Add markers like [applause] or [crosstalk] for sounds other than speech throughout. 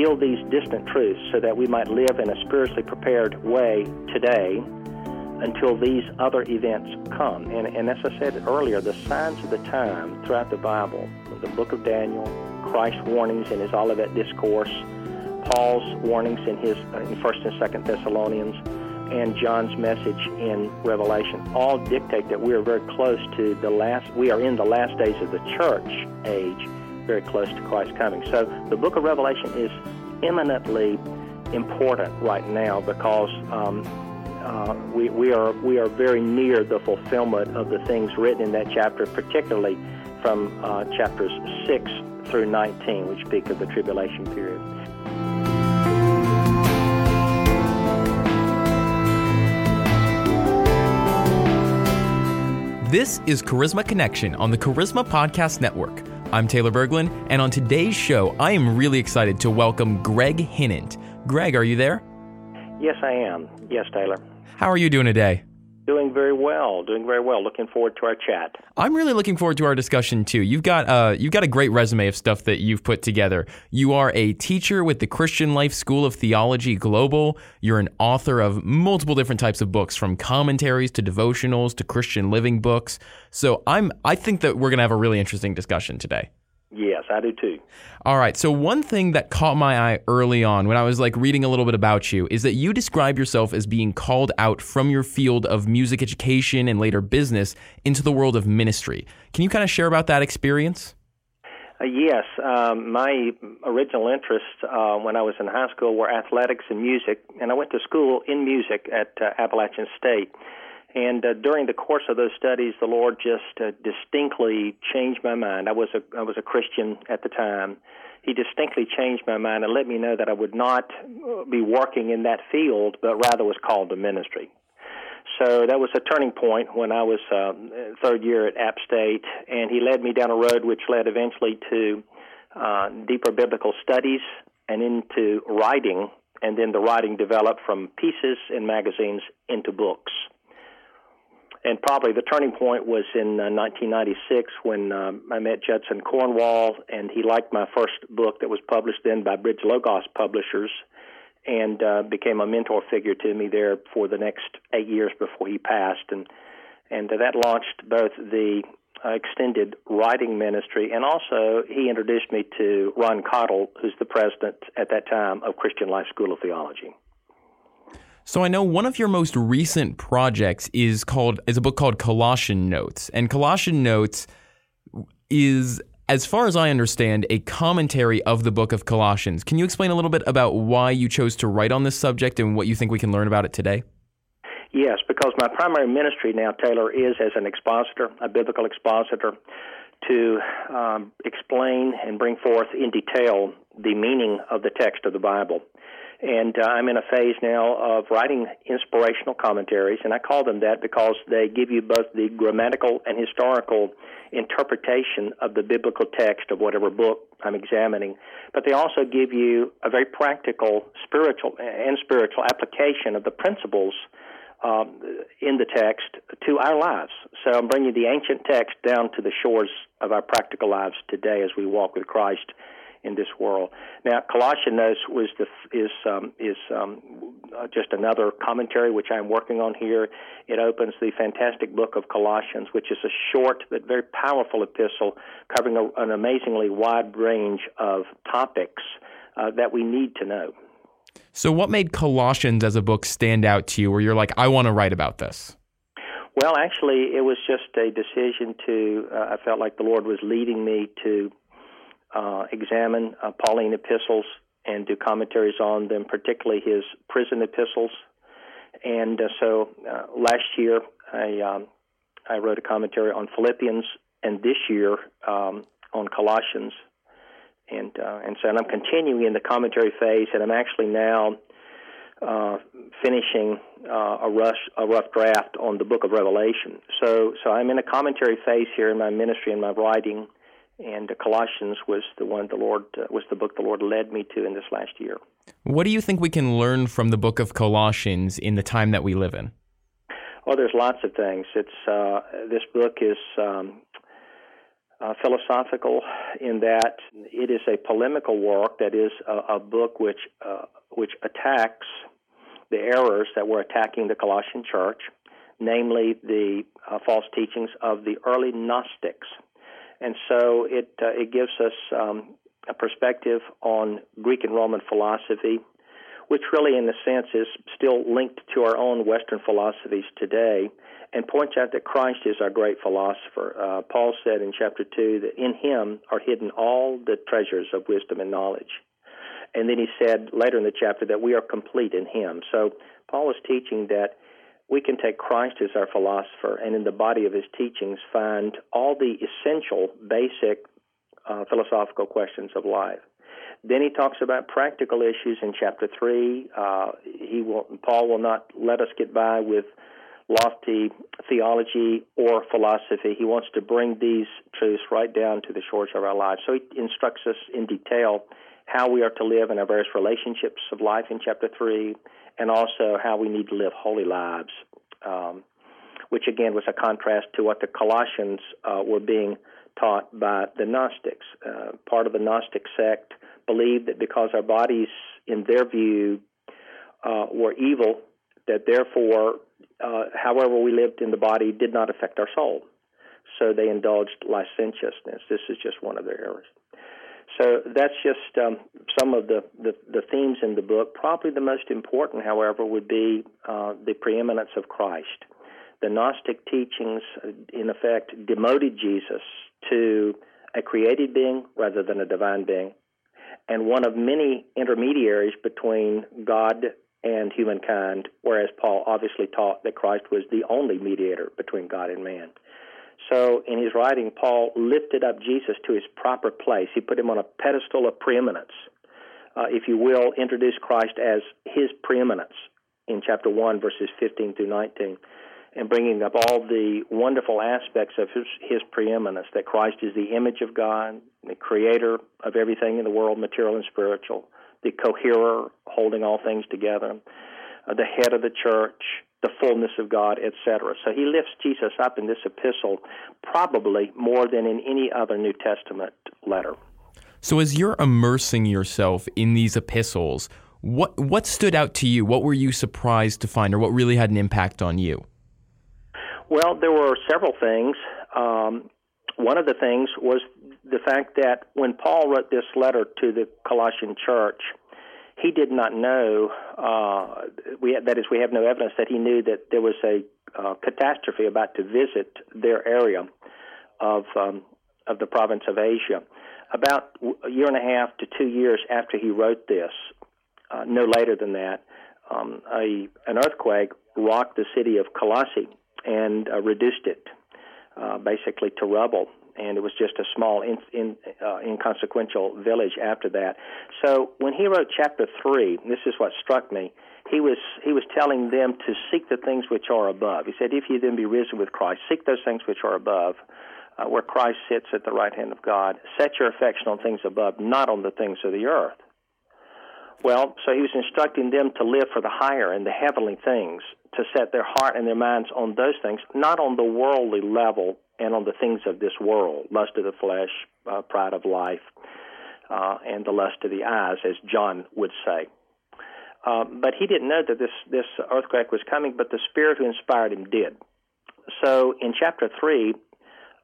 reveal these distant truths so that we might live in a spiritually prepared way today until these other events come. And, and as I said earlier, the signs of the time throughout the Bible, the book of Daniel, Christ's warnings in his Olivet Discourse, Paul's warnings in his uh, in First and Second Thessalonians, and John's message in Revelation all dictate that we are very close to the last. We are in the last days of the church age, very close to Christ's coming. So the book of Revelation is eminently important right now because um, uh, we, we are we are very near the fulfillment of the things written in that chapter, particularly from uh, chapters six through 19, which speak of the tribulation period. This is Charisma Connection on the Charisma Podcast Network. I'm Taylor Berglund, and on today's show, I am really excited to welcome Greg Hinnant. Greg, are you there? Yes, I am. Yes, Taylor. How are you doing today? Doing very well. Doing very well. Looking forward to our chat. I'm really looking forward to our discussion too. You've got uh, you've got a great resume of stuff that you've put together. You are a teacher with the Christian Life School of Theology Global. You're an author of multiple different types of books, from commentaries to devotionals to Christian living books. So I'm I think that we're gonna have a really interesting discussion today. Yes, I do too. All right. So one thing that caught my eye early on when I was like reading a little bit about you is that you describe yourself as being called out from your field of music education and later business into the world of ministry. Can you kind of share about that experience? Uh, yes, um, my original interests uh, when I was in high school were athletics and music, and I went to school in music at uh, Appalachian State. And uh, during the course of those studies, the Lord just uh, distinctly changed my mind. I was a I was a Christian at the time. He distinctly changed my mind and let me know that I would not uh, be working in that field, but rather was called to ministry. So that was a turning point when I was uh, third year at App State, and he led me down a road which led eventually to uh, deeper biblical studies and into writing, and then the writing developed from pieces in magazines into books and probably the turning point was in uh, 1996 when uh, I met Judson Cornwall, and he liked my first book that was published then by Bridge Logos Publishers, and uh, became a mentor figure to me there for the next eight years before he passed, and and that launched both the uh, extended writing ministry, and also he introduced me to Ron Cottle, who's the president at that time of Christian Life School of Theology. So I know one of your most recent projects is called is a book called Colossian Notes, and Colossian Notes is as far as I understand, a commentary of the book of Colossians. Can you explain a little bit about why you chose to write on this subject and what you think we can learn about it today? Yes, because my primary ministry now, Taylor, is as an expositor, a biblical expositor, to um, explain and bring forth in detail the meaning of the text of the Bible. And uh, I'm in a phase now of writing inspirational commentaries, and I call them that because they give you both the grammatical and historical interpretation of the biblical text of whatever book I'm examining, but they also give you a very practical spiritual and spiritual application of the principles um, in the text to our lives. So I'm bringing the ancient text down to the shores of our practical lives today as we walk with Christ in this world. Now, Colossians was the is um, is um, just another commentary which I'm working on here. It opens the fantastic book of Colossians, which is a short but very powerful epistle covering a, an amazingly wide range of topics uh, that we need to know. So, what made Colossians as a book stand out to you, where you're like, I want to write about this? Well, actually, it was just a decision to. Uh, I felt like the Lord was leading me to uh, examine uh, Pauline epistles and do commentaries on them, particularly his prison epistles. And uh, so uh, last year I um, I wrote a commentary on Philippians, and this year um, on Colossians. And uh, and so and I'm continuing in the commentary phase, and I'm actually now uh, finishing uh, a rough a rough draft on the Book of Revelation. So so I'm in a commentary phase here in my ministry and my writing, and Colossians was the one the Lord uh, was the book the Lord led me to in this last year. What do you think we can learn from the book of Colossians in the time that we live in? Well, there's lots of things. It's uh, this book is um, uh, philosophical in that it is a polemical work that is a, a book which uh, which attacks the errors that were attacking the Colossian church, namely the uh, false teachings of the early Gnostics, and so it uh, it gives us um, a perspective on Greek and Roman philosophy, which really, in a sense, is still linked to our own Western philosophies today and points out that Christ is our great philosopher. Uh, Paul said in chapter 2 that in him are hidden all the treasures of wisdom and knowledge. And then he said later in the chapter that we are complete in him. So Paul is teaching that we can take Christ as our philosopher and in the body of his teachings find all the essential, basic uh, philosophical questions of life. Then he talks about practical issues in chapter three. Uh, he will, Paul will not let us get by with lofty theology or philosophy. He wants to bring these truths right down to the shores of our lives. So he instructs us in detail how we are to live in our various relationships of life in chapter 3, and also how we need to live holy lives, um, which again was a contrast to what the Colossians uh, were being taught by the Gnostics. Uh, part of the Gnostic sect believed that because our bodies, in their view, uh, were evil, that therefore uh, however we lived in the body did not affect our soul. So they indulged licentiousness. This is just one of their errors. So that's just um, some of the, the, the, themes in the book. Probably the most important, however, would be uh, the preeminence of Christ. The Gnostic teachings, uh, in effect, demoted Jesus to a created being rather than a divine being, and one of many intermediaries between God and humankind, whereas Paul obviously taught that Christ was the only mediator between God and man. So in his writing, Paul lifted up Jesus to his proper place. He put him on a pedestal of preeminence. Uh, if you will, introduce Christ as his preeminence in chapter 1, verses 15 through 19, and bringing up all the wonderful aspects of his, his preeminence that Christ is the image of God, the creator of everything in the world, material and spiritual the coherer holding all things together, uh, the head of the church, the fullness of God, etc. So he lifts Jesus up in this epistle probably more than in any other New Testament letter. So as you're immersing yourself in these epistles, what what stood out to you? What were you surprised to find, or what really had an impact on you? Well, there were several things. Um, one of the things was the fact that when Paul wrote this letter to the Colossian church, he did not know. Uh, we that is, we have no evidence that he knew that there was a uh, catastrophe about to visit their area of um, of the province of Asia. About a year and a half to two years after he wrote this, uh, no later than that, um, a an earthquake rocked the city of Colossae and uh, reduced it uh, basically to rubble and it was just a small, in, in, uh, inconsequential village after that. So when he wrote chapter three, this is what struck me. He was he was telling them to seek the things which are above. He said, "If you then be risen with Christ, seek those things which are above." Uh, where Christ sits at the right hand of God. Set your affection on things above, not on the things of the earth. Well, so he was instructing them to live for the higher and the heavenly things, to set their heart and their minds on those things, not on the worldly level and on the things of this world lust of the flesh, uh, pride of life, uh, and the lust of the eyes, as John would say. Uh, but he didn't know that this, this earthquake was coming, but the Spirit who inspired him did. So in chapter 3,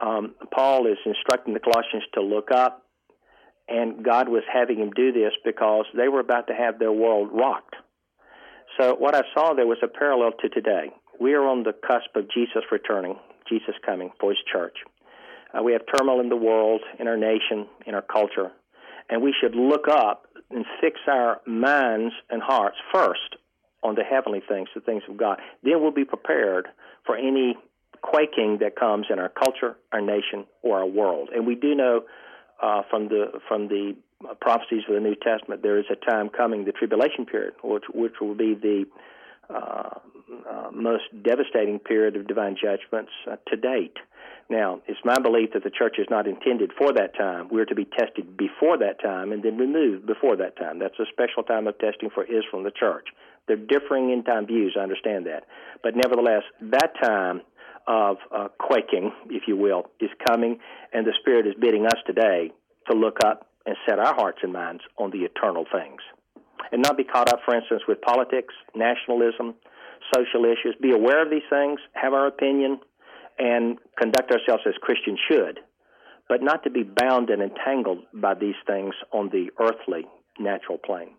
um, Paul is instructing the Colossians to look up, and God was having him do this because they were about to have their world rocked. So what I saw there was a parallel to today. We are on the cusp of Jesus returning. Jesus coming for his church. Uh, we have turmoil in the world, in our nation, in our culture, and we should look up and fix our minds and hearts first on the heavenly things, the things of God. Then we'll be prepared for any quaking that comes in our culture, our nation, or our world. And we do know uh, from the from the prophecies of the New Testament there is a time coming, the tribulation period, which which will be the uh, uh, most devastating period of divine judgments uh, to date. Now, it's my belief that the church is not intended for that time. We're to be tested before that time and then removed before that time. That's a special time of testing for Israel and the church. They're differing in time views, I understand that. But nevertheless, that time of uh, quaking, if you will, is coming, and the Spirit is bidding us today to look up and set our hearts and minds on the eternal things. And not be caught up, for instance, with politics, nationalism, social issues. Be aware of these things, have our opinion, and conduct ourselves as Christians should, but not to be bound and entangled by these things on the earthly, natural plane.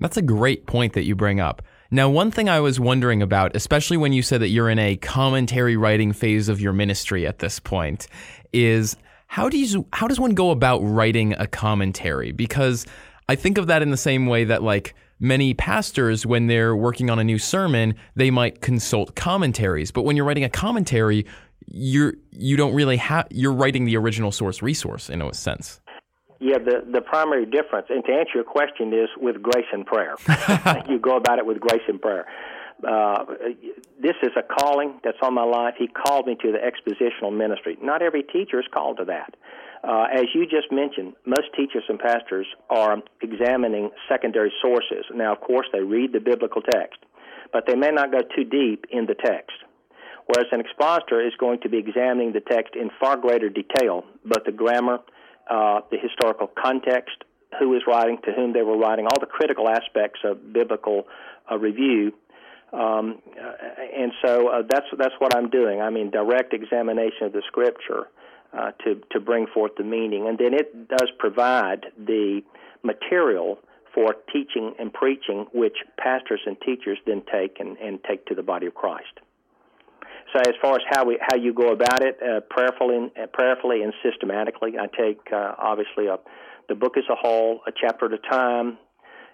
That's a great point that you bring up. Now, one thing I was wondering about, especially when you said that you're in a commentary writing phase of your ministry at this point, is how do you how does one go about writing a commentary? Because I think of that in the same way that like many pastors when they're working on a new sermon, they might consult commentaries, but when you're writing a commentary, you're you don't really have you're writing the original source resource in a sense. Yeah, the the primary difference, and to answer your question, is with grace and prayer. [laughs] [laughs] you go about it with grace and prayer. Uh, this is a calling that's on my life. He called me to the expositional ministry. Not every teacher is called to that. Uh, as you just mentioned, most teachers and pastors are examining secondary sources. Now, of course, they read the biblical text, but they may not go too deep in the text. Whereas an expositor is going to be examining the text in far greater detail, both the grammar, uh, the historical context, who was writing, to whom they were writing, all the critical aspects of biblical uh, review. Um, uh, and so uh, that's that's what I'm doing. I mean, direct examination of the scripture uh, to to bring forth the meaning, and then it does provide the material for teaching and preaching, which pastors and teachers then take and, and take to the body of Christ. So as far as how we how you go about it, uh, prayerfully, uh, prayerfully and systematically, I take uh, obviously a, the book as a whole, a chapter at a time,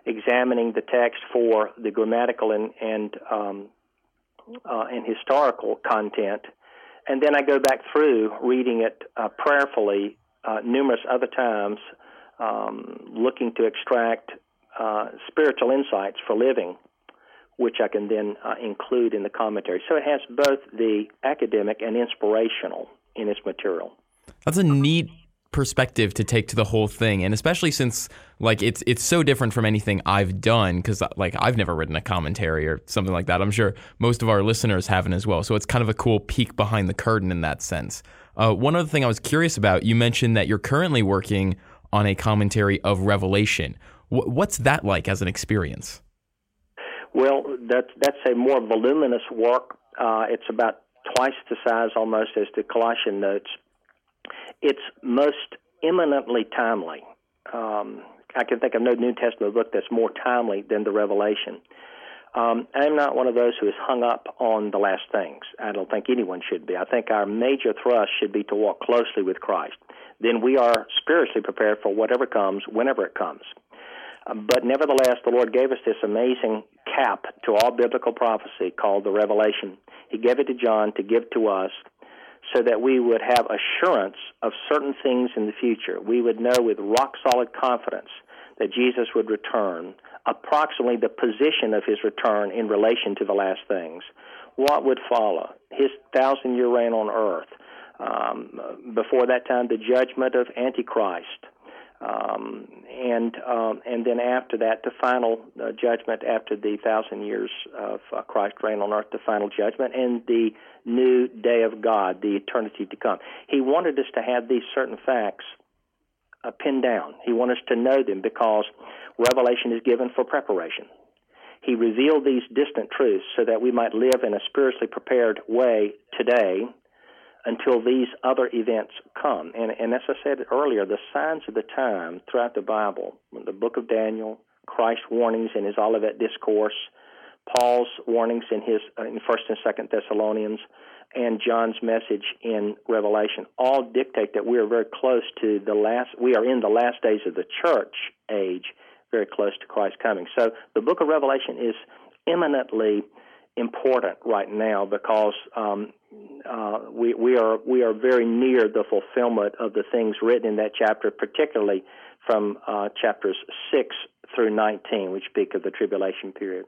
examining the text for the grammatical and and um, uh, and historical content, and then I go back through reading it uh, prayerfully uh, numerous other times, um, looking to extract spiritual insights for living which I can then uh, include in the commentary. So it has both the academic and inspirational in its material. That's a neat perspective to take to the whole thing and especially since like it's it's so different from anything I've done cuz like I've never written a commentary or something like that. I'm sure most of our listeners haven't as well. So it's kind of a cool peek behind the curtain in that sense. Uh, one other thing I was curious about, you mentioned that you're currently working on a commentary of Revelation. W- what's that like as an experience? Well, that's that's a more voluminous work. Uh, it's about twice the size almost as the Colossian notes. It's most eminently timely. Um, I can think of no New Testament book that's more timely than the Revelation. Um, I'm not one of those who is hung up on the last things. I don't think anyone should be. I think our major thrust should be to walk closely with Christ. Then we are spiritually prepared for whatever comes, whenever it comes. But nevertheless, the Lord gave us this amazing cap to all biblical prophecy called the Revelation. He gave it to John to give to us so that we would have assurance of certain things in the future. We would know with rock solid confidence that Jesus would return, approximately the position of his return in relation to the last things. What would follow? His thousand year reign on earth. Um, before that time, the judgment of Antichrist um, and um, and then after that, the final uh, judgment after the thousand years of uh, Christ reign on earth, the final judgment, and the new day of God, the eternity to come. He wanted us to have these certain facts uh, pinned down. He wanted us to know them because revelation is given for preparation. He revealed these distant truths so that we might live in a spiritually prepared way today until these other events come. And, and as I said earlier, the signs of the time throughout the Bible, the book of Daniel, Christ's warnings in his Olivet Discourse, Paul's warnings in his uh, in First and Second Thessalonians, and John's message in Revelation all dictate that we are very close to the last. We are in the last days of the church age, very close to Christ's coming. So the book of Revelation is eminently important right now because um, uh, we, we are we are very near the fulfillment of the things written in that chapter, particularly from uh, chapters six through nineteen, which speak of the tribulation period.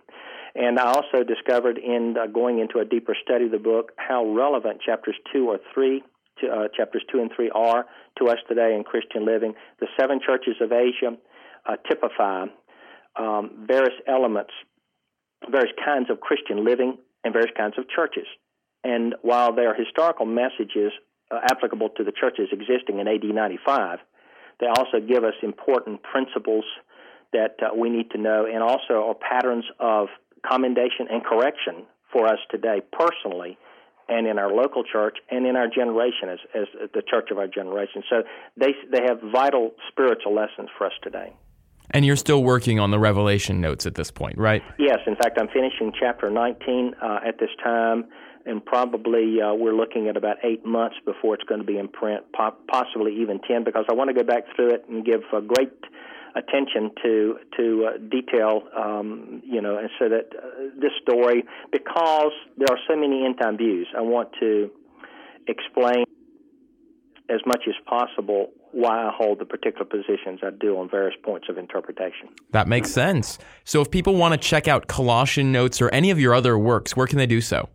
And I also discovered in uh, going into a deeper study of the book how relevant chapters two or three. To, uh, chapters two and three are to us today in Christian living. The seven churches of Asia uh, typify um, various elements various kinds of Christian living and various kinds of churches. And while they are historical messages uh, applicable to the churches existing in AD 95, they also give us important principles that uh, we need to know and also are patterns of commendation and correction for us today personally and in our local church and in our generation as, as the church of our generation. So they, they have vital spiritual lessons for us today. And you're still working on the Revelation notes at this point, right? Yes. In fact, I'm finishing chapter 19 uh, at this time, and probably uh, we're looking at about eight months before it's going to be in print, po- possibly even 10, because I want to go back through it and give great attention to to uh, detail, um, you know, and so that uh, this story, because there are so many end time views, I want to explain as much as possible why I hold the particular positions I do on various points of interpretation. That makes sense. So, if people want to check out Colossian notes or any of your other works, where can they do so?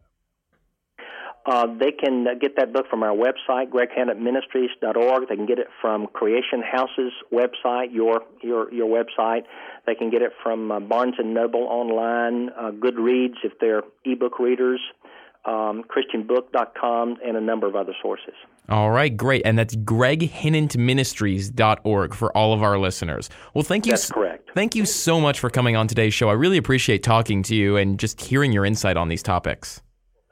Uh, they can get that book from our website, greghinnantministries.org. They can get it from Creation House's website, your your your website. They can get it from uh, Barnes and Noble online, uh, Goodreads if they're ebook readers, um, ChristianBook.com, and a number of other sources. All right, great. And that's greghinnantministries.org for all of our listeners. Well, thank you. That's correct. Thank you so much for coming on today's show. I really appreciate talking to you and just hearing your insight on these topics.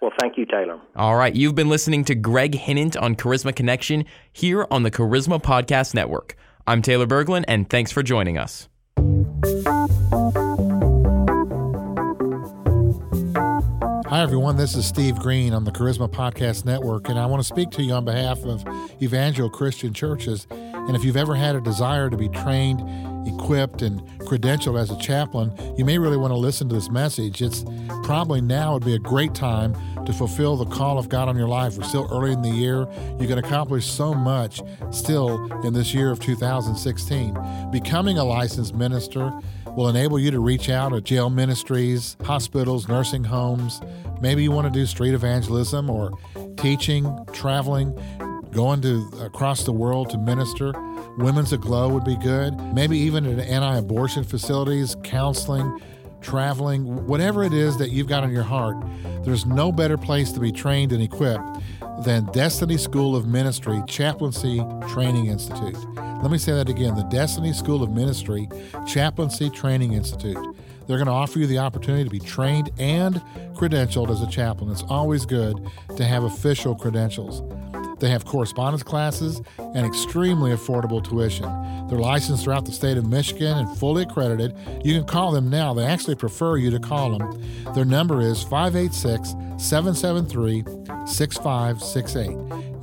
Well, thank you, Taylor. All right. You've been listening to Greg Hinnant on Charisma Connection here on the Charisma Podcast Network. I'm Taylor Berglund, and thanks for joining us. Hi, everyone. This is Steve Green on the Charisma Podcast Network, and I want to speak to you on behalf of Evangel Christian Churches. And if you've ever had a desire to be trained, equipped, and credentialed as a chaplain, you may really want to listen to this message. It's probably now would be a great time to fulfill the call of God on your life. We're still early in the year. You can accomplish so much still in this year of 2016. Becoming a licensed minister will enable you to reach out at jail ministries, hospitals, nursing homes. Maybe you want to do street evangelism or teaching, traveling, going to across the world to minister. Women's Aglow would be good. Maybe even at anti abortion facilities, counseling, traveling, whatever it is that you've got on your heart. There's no better place to be trained and equipped than Destiny School of Ministry Chaplaincy Training Institute. Let me say that again the Destiny School of Ministry Chaplaincy Training Institute. They're going to offer you the opportunity to be trained and credentialed as a chaplain. It's always good to have official credentials. They have correspondence classes and extremely affordable tuition. They're licensed throughout the state of Michigan and fully accredited. You can call them now. They actually prefer you to call them. Their number is 586 773 6568.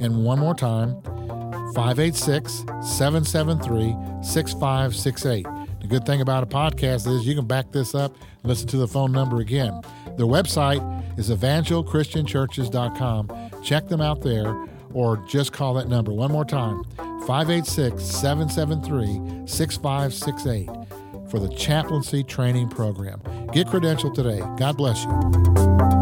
And one more time 586 773 6568. The good thing about a podcast is you can back this up and listen to the phone number again. Their website is evangelchristianchurches.com. Check them out there or just call that number one more time 586 773 6568 for the chaplaincy training program. Get credentialed today. God bless you.